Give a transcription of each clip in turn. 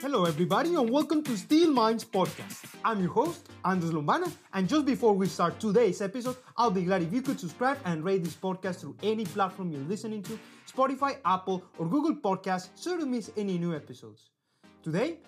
Hello, everybody, and welcome to Steel Minds Podcast. I'm your host, Andres Lombana, and just before we start today's episode, I'll be glad if you could subscribe and rate this podcast through any platform you're listening to Spotify, Apple, or Google Podcasts so you don't miss any new episodes. Today,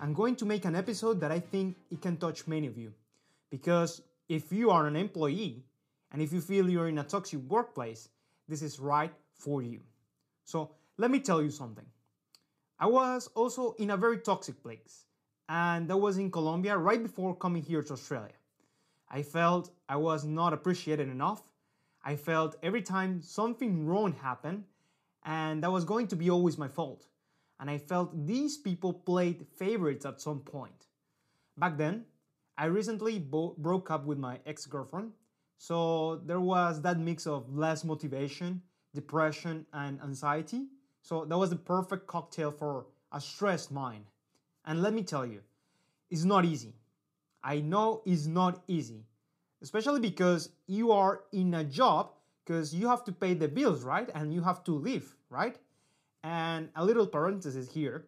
I'm going to make an episode that I think it can touch many of you. Because if you are an employee and if you feel you're in a toxic workplace, this is right for you. So, let me tell you something. I was also in a very toxic place, and that was in Colombia right before coming here to Australia. I felt I was not appreciated enough. I felt every time something wrong happened, and that was going to be always my fault. And I felt these people played favorites at some point. Back then, I recently broke up with my ex girlfriend, so there was that mix of less motivation, depression, and anxiety so that was the perfect cocktail for a stressed mind. And let me tell you, it's not easy. I know it's not easy, especially because you are in a job because you have to pay the bills, right? And you have to live, right? And a little parenthesis here.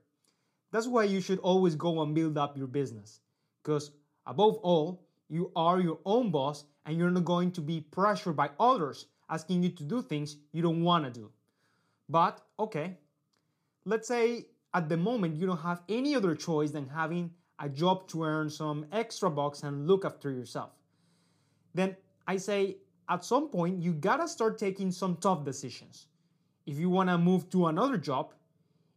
That's why you should always go and build up your business. Because above all, you are your own boss and you're not going to be pressured by others asking you to do things you don't want to do. But okay, let's say at the moment you don't have any other choice than having a job to earn some extra bucks and look after yourself. Then I say at some point you gotta start taking some tough decisions. If you wanna move to another job,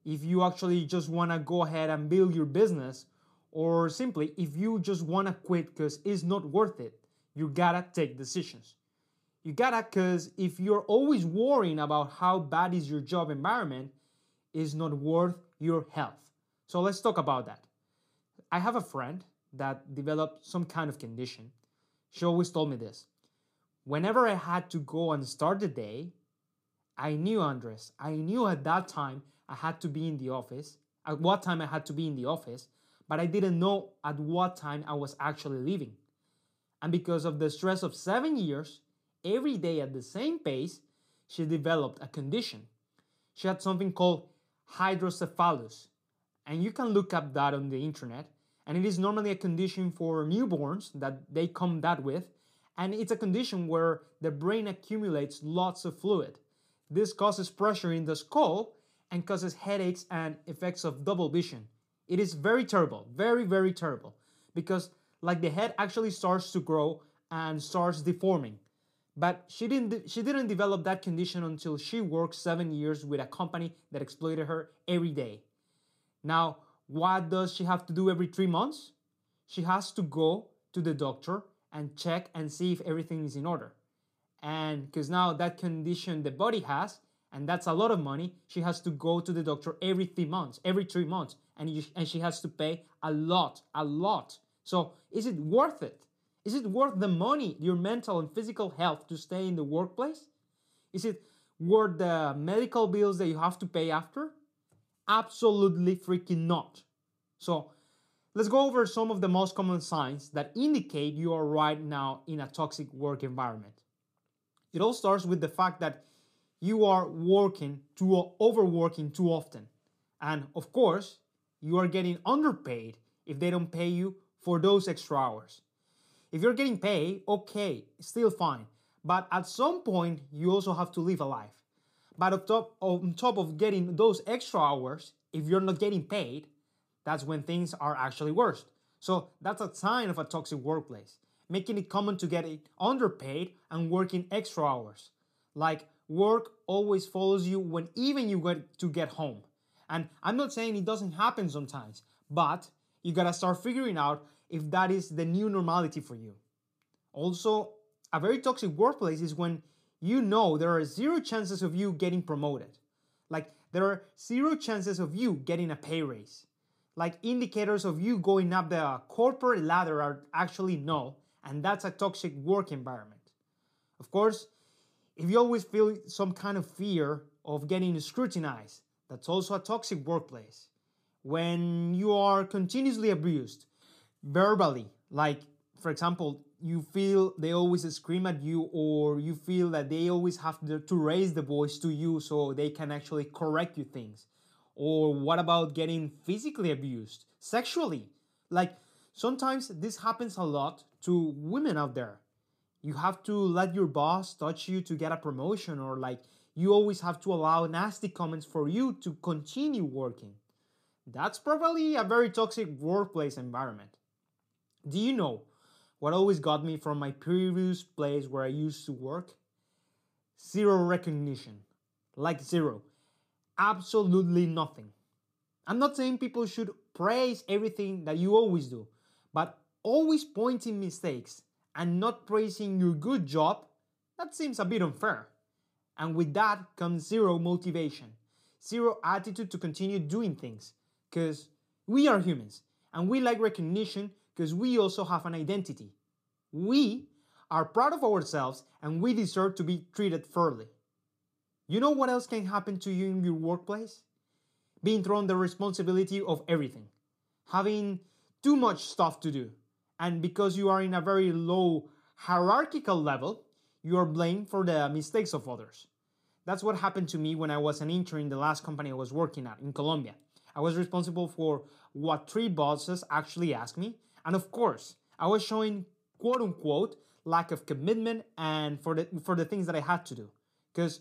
if you actually just wanna go ahead and build your business, or simply if you just wanna quit because it's not worth it, you gotta take decisions. You gotta, because if you're always worrying about how bad is your job environment, is not worth your health. So let's talk about that. I have a friend that developed some kind of condition. She always told me this. Whenever I had to go and start the day, I knew Andres. I knew at that time I had to be in the office, at what time I had to be in the office, but I didn't know at what time I was actually leaving. And because of the stress of seven years, every day at the same pace, she developed a condition. She had something called hydrocephalus, and you can look up that on the internet. And it is normally a condition for newborns that they come that with, and it's a condition where the brain accumulates lots of fluid. This causes pressure in the skull and causes headaches and effects of double vision. It is very terrible, very, very terrible, because like the head actually starts to grow and starts deforming. But she didn't she didn't develop that condition until she worked 7 years with a company that exploited her every day. Now, what does she have to do every 3 months? She has to go to the doctor and check and see if everything is in order. And because now that condition the body has, and that's a lot of money, she has to go to the doctor every three months, every three months, and, you, and she has to pay a lot, a lot. So is it worth it? Is it worth the money, your mental and physical health to stay in the workplace? Is it worth the medical bills that you have to pay after? Absolutely freaking not. So, let's go over some of the most common signs that indicate you are right now in a toxic work environment. It all starts with the fact that you are working too overworking too often. And of course, you are getting underpaid if they don't pay you for those extra hours. If you're getting paid, okay, still fine. But at some point, you also have to live a life. But on top, on top of getting those extra hours, if you're not getting paid, that's when things are actually worse. So that's a sign of a toxic workplace, making it common to get underpaid and working extra hours. Like work always follows you when even you get to get home. And I'm not saying it doesn't happen sometimes, but you gotta start figuring out if that is the new normality for you. Also, a very toxic workplace is when you know there are zero chances of you getting promoted. Like, there are zero chances of you getting a pay raise. Like, indicators of you going up the corporate ladder are actually no, and that's a toxic work environment. Of course, if you always feel some kind of fear of getting scrutinized, that's also a toxic workplace. When you are continuously abused, verbally like for example you feel they always scream at you or you feel that they always have to, raise the voice to you so they can actually correct you things Or what about getting physically abused, sexually? Like sometimes this happens a lot to women out there. You have to let your boss touch you to get a promotion, or like you always have to allow nasty comments for you to continue working. That's probably a very toxic workplace environment. Do you know what always got me from my previous place where I used to work? Zero recognition. Like zero. Absolutely nothing. I'm not saying people should praise everything that you always do, but always pointing mistakes and not praising your good job, that seems a bit unfair. And with that comes zero motivation, zero attitude to continue doing things, because we are humans and we like recognition because we also have an identity. We are proud of ourselves and we deserve to be treated fairly. You know what else can happen to you in your workplace? Being thrown the responsibility of everything, having too much stuff to do, and because you are in a very low hierarchical level, you are blamed for the mistakes of others. That's what happened to me when I was an intern in the last company I was working at in Colombia. I was responsible for what three bosses actually asked me, and of course, I was showing quote unquote lack of commitment and for the for the things that I had to do. Because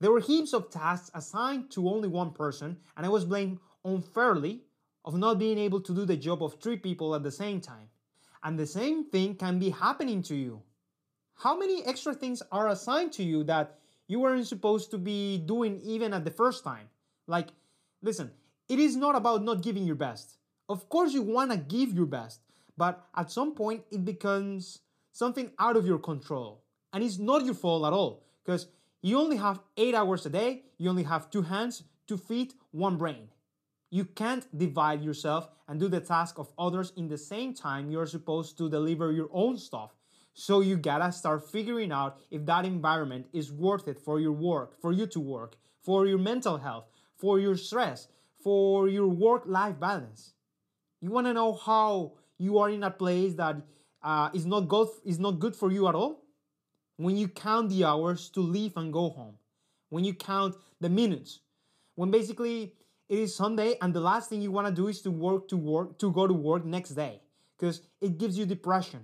there were heaps of tasks assigned to only one person, and I was blamed unfairly of not being able to do the job of three people at the same time. And the same thing can be happening to you. How many extra things are assigned to you that you weren't supposed to be doing even at the first time? Like, listen, it is not about not giving your best. Of course, you want to give your best, but at some point it becomes something out of your control. And it's not your fault at all because you only have eight hours a day, you only have two hands, two feet, one brain. You can't divide yourself and do the task of others in the same time you're supposed to deliver your own stuff. So you gotta start figuring out if that environment is worth it for your work, for you to work, for your mental health, for your stress, for your work life balance. You wanna know how you are in a place that uh, is not good is not good for you at all? When you count the hours to leave and go home. When you count the minutes. When basically it is sunday and the last thing you want to do is to work to work to go to work next day. Because it gives you depression.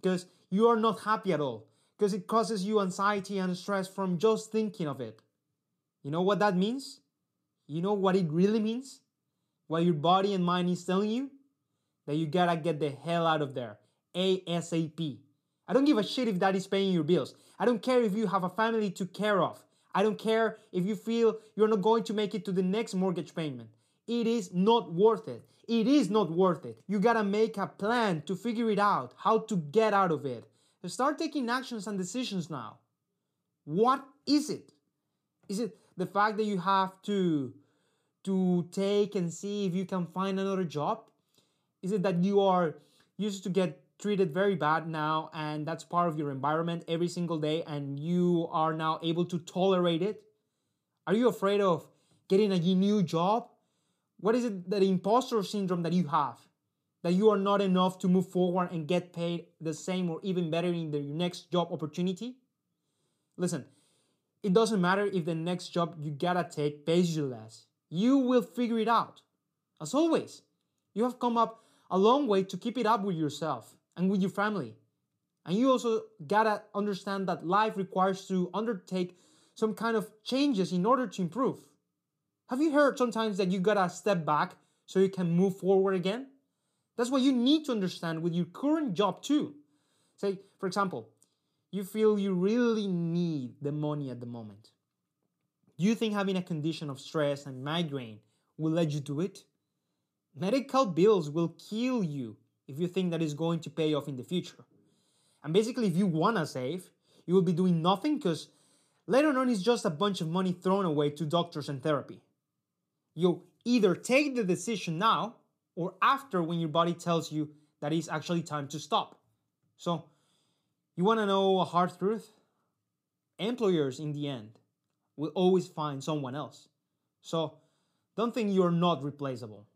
Because you are not happy at all. Because it causes you anxiety and stress from just thinking of it. You know what that means you know what it really means what your body and mind is telling you that you gotta get the hell out of there ASAP. I don't give a shit if that is paying your bills. I don't care if you have a family to care of. I don't care if you feel you're not going to make it to the next mortgage payment. It is not worth it. It is not worth it. You gotta make a plan to figure it out, how to get out of it. Start taking actions and decisions now. What is it? Is it the fact that you have to to take and see if you can find another job? Is it that you are used to get treated very bad now and that's part of your environment every single day and you are now able to tolerate it? Are you afraid of getting a new job? What is it that imposter syndrome that you have? That you are not enough to move forward and get paid the same or even better in the next job opportunity? Listen, it doesn't matter if the next job you gotta take pays you less. You will figure it out. As always, you have come up a long way to keep it up with yourself and with your family. And you also gotta understand that life requires to undertake some kind of changes in order to improve. Have you heard sometimes that you gotta step back so you can move forward again? That's what you need to understand with your current job too. Say, for example, you feel you really need the money at the moment. Do you think having a condition of stress and migraine will let you do it? Medical bills will kill you if you think that is going to pay off in the future. And basically, if you want to save, you will be doing nothing because later on it's just a bunch of money thrown away to doctors and therapy. You either take the decision now or after when your body tells you that it's actually time to stop. So, you want to know a hard truth? Employers, in the end, will always find someone else. So, don't think you're not replaceable.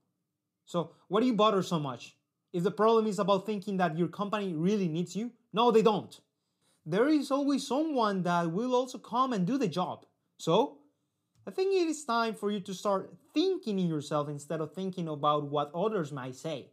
So, why do you bother so much? If the problem is about thinking that your company really needs you, no, they don't. There is always someone that will also come and do the job. So, I think it is time for you to start thinking in yourself instead of thinking about what others might say.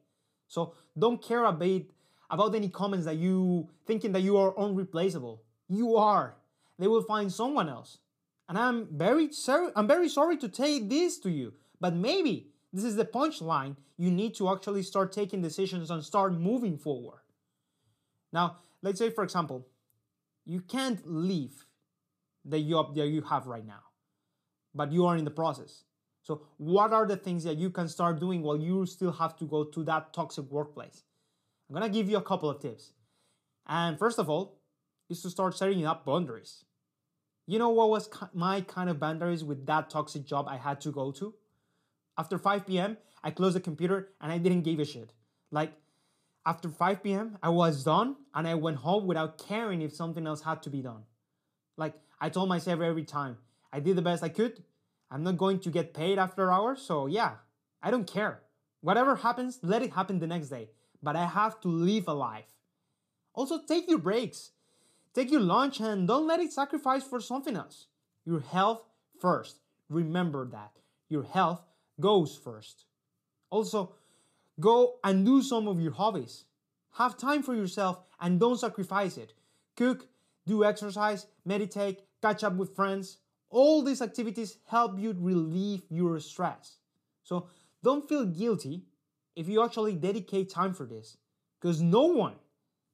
So don't care about, about any comments that you thinking that you are unreplaceable. You are. They will find someone else. And I'm very sorry, I'm very sorry to take this to you, but maybe this is the punchline. You need to actually start taking decisions and start moving forward. Now, let's say for example, you can't leave the job that you have right now, but you are in the process. So, what are the things that you can start doing while you still have to go to that toxic workplace? I'm gonna give you a couple of tips. And first of all, is to start setting up boundaries. You know what was my kind of boundaries with that toxic job I had to go to? After 5 p.m., I closed the computer and I didn't give a shit. Like, after 5 p.m., I was done and I went home without caring if something else had to be done. Like, I told myself every time, I did the best I could. I'm not going to get paid after hours, so yeah, I don't care. Whatever happens, let it happen the next day. But I have to live a life. Also, take your breaks. Take your lunch and don't let it sacrifice for something else. Your health first. Remember that. Your health goes first. Also, go and do some of your hobbies. Have time for yourself and don't sacrifice it. Cook, do exercise, meditate, catch up with friends. All these activities help you relieve your stress. So don't feel guilty if you actually dedicate time for this because no one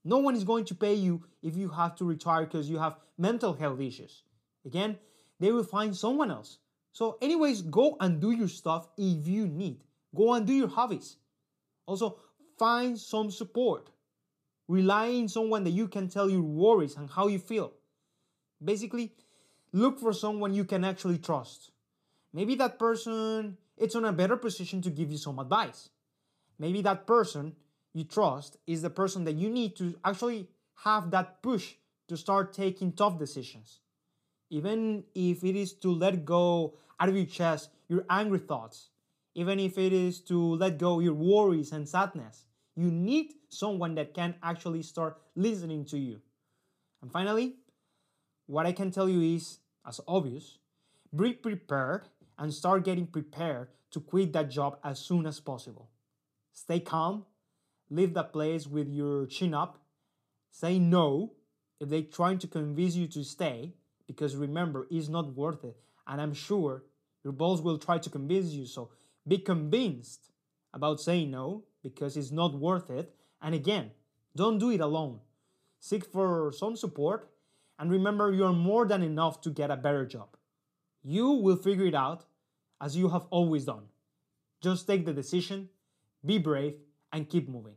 no one is going to pay you if you have to retire because you have mental health issues. Again, they will find someone else. So, anyways, go and do your stuff if you need. Go and do your hobbies. Also, find some support. Rely on someone that you can tell your worries and how you feel. Basically, look for someone you can actually trust. Maybe that person it's on a better position to give you some advice. Maybe that person you trust is the person that you need to actually have that push to start taking tough decisions. Even if it is to let go out of your chest your angry thoughts, even if it is to let go your worries and sadness, you need someone that can actually start listening to you. And finally, what I can tell you is, as obvious, be prepared and start getting prepared to quit that job as soon as possible. Stay calm leave that place with your chin up. Say no if they're trying to convince you to stay, because remember, it's not worth it. And I'm sure your boss will try to convince you. So be convinced about saying no because it's not worth it. And again, don't do it alone. Seek for some support and remember you are more than enough to get a better job. You will figure it out as you have always done. Just take the decision, be brave, and keep moving.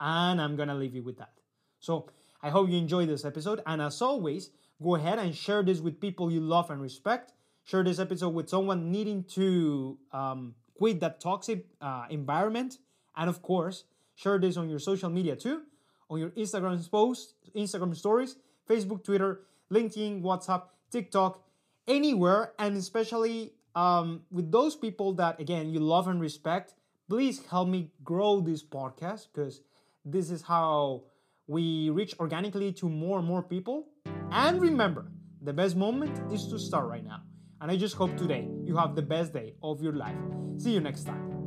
And I'm gonna leave you with that. So I hope you enjoyed this episode. And as always, go ahead and share this with people you love and respect. Share this episode with someone needing to um, quit that toxic uh, environment. And of course, share this on your social media too, on your Instagram posts, Instagram stories, Facebook, Twitter, LinkedIn, WhatsApp, TikTok, anywhere, and especially um, with those people that again you love and respect. Please help me grow this podcast because this is how we reach organically to more and more people. And remember, the best moment is to start right now. And I just hope today you have the best day of your life. See you next time.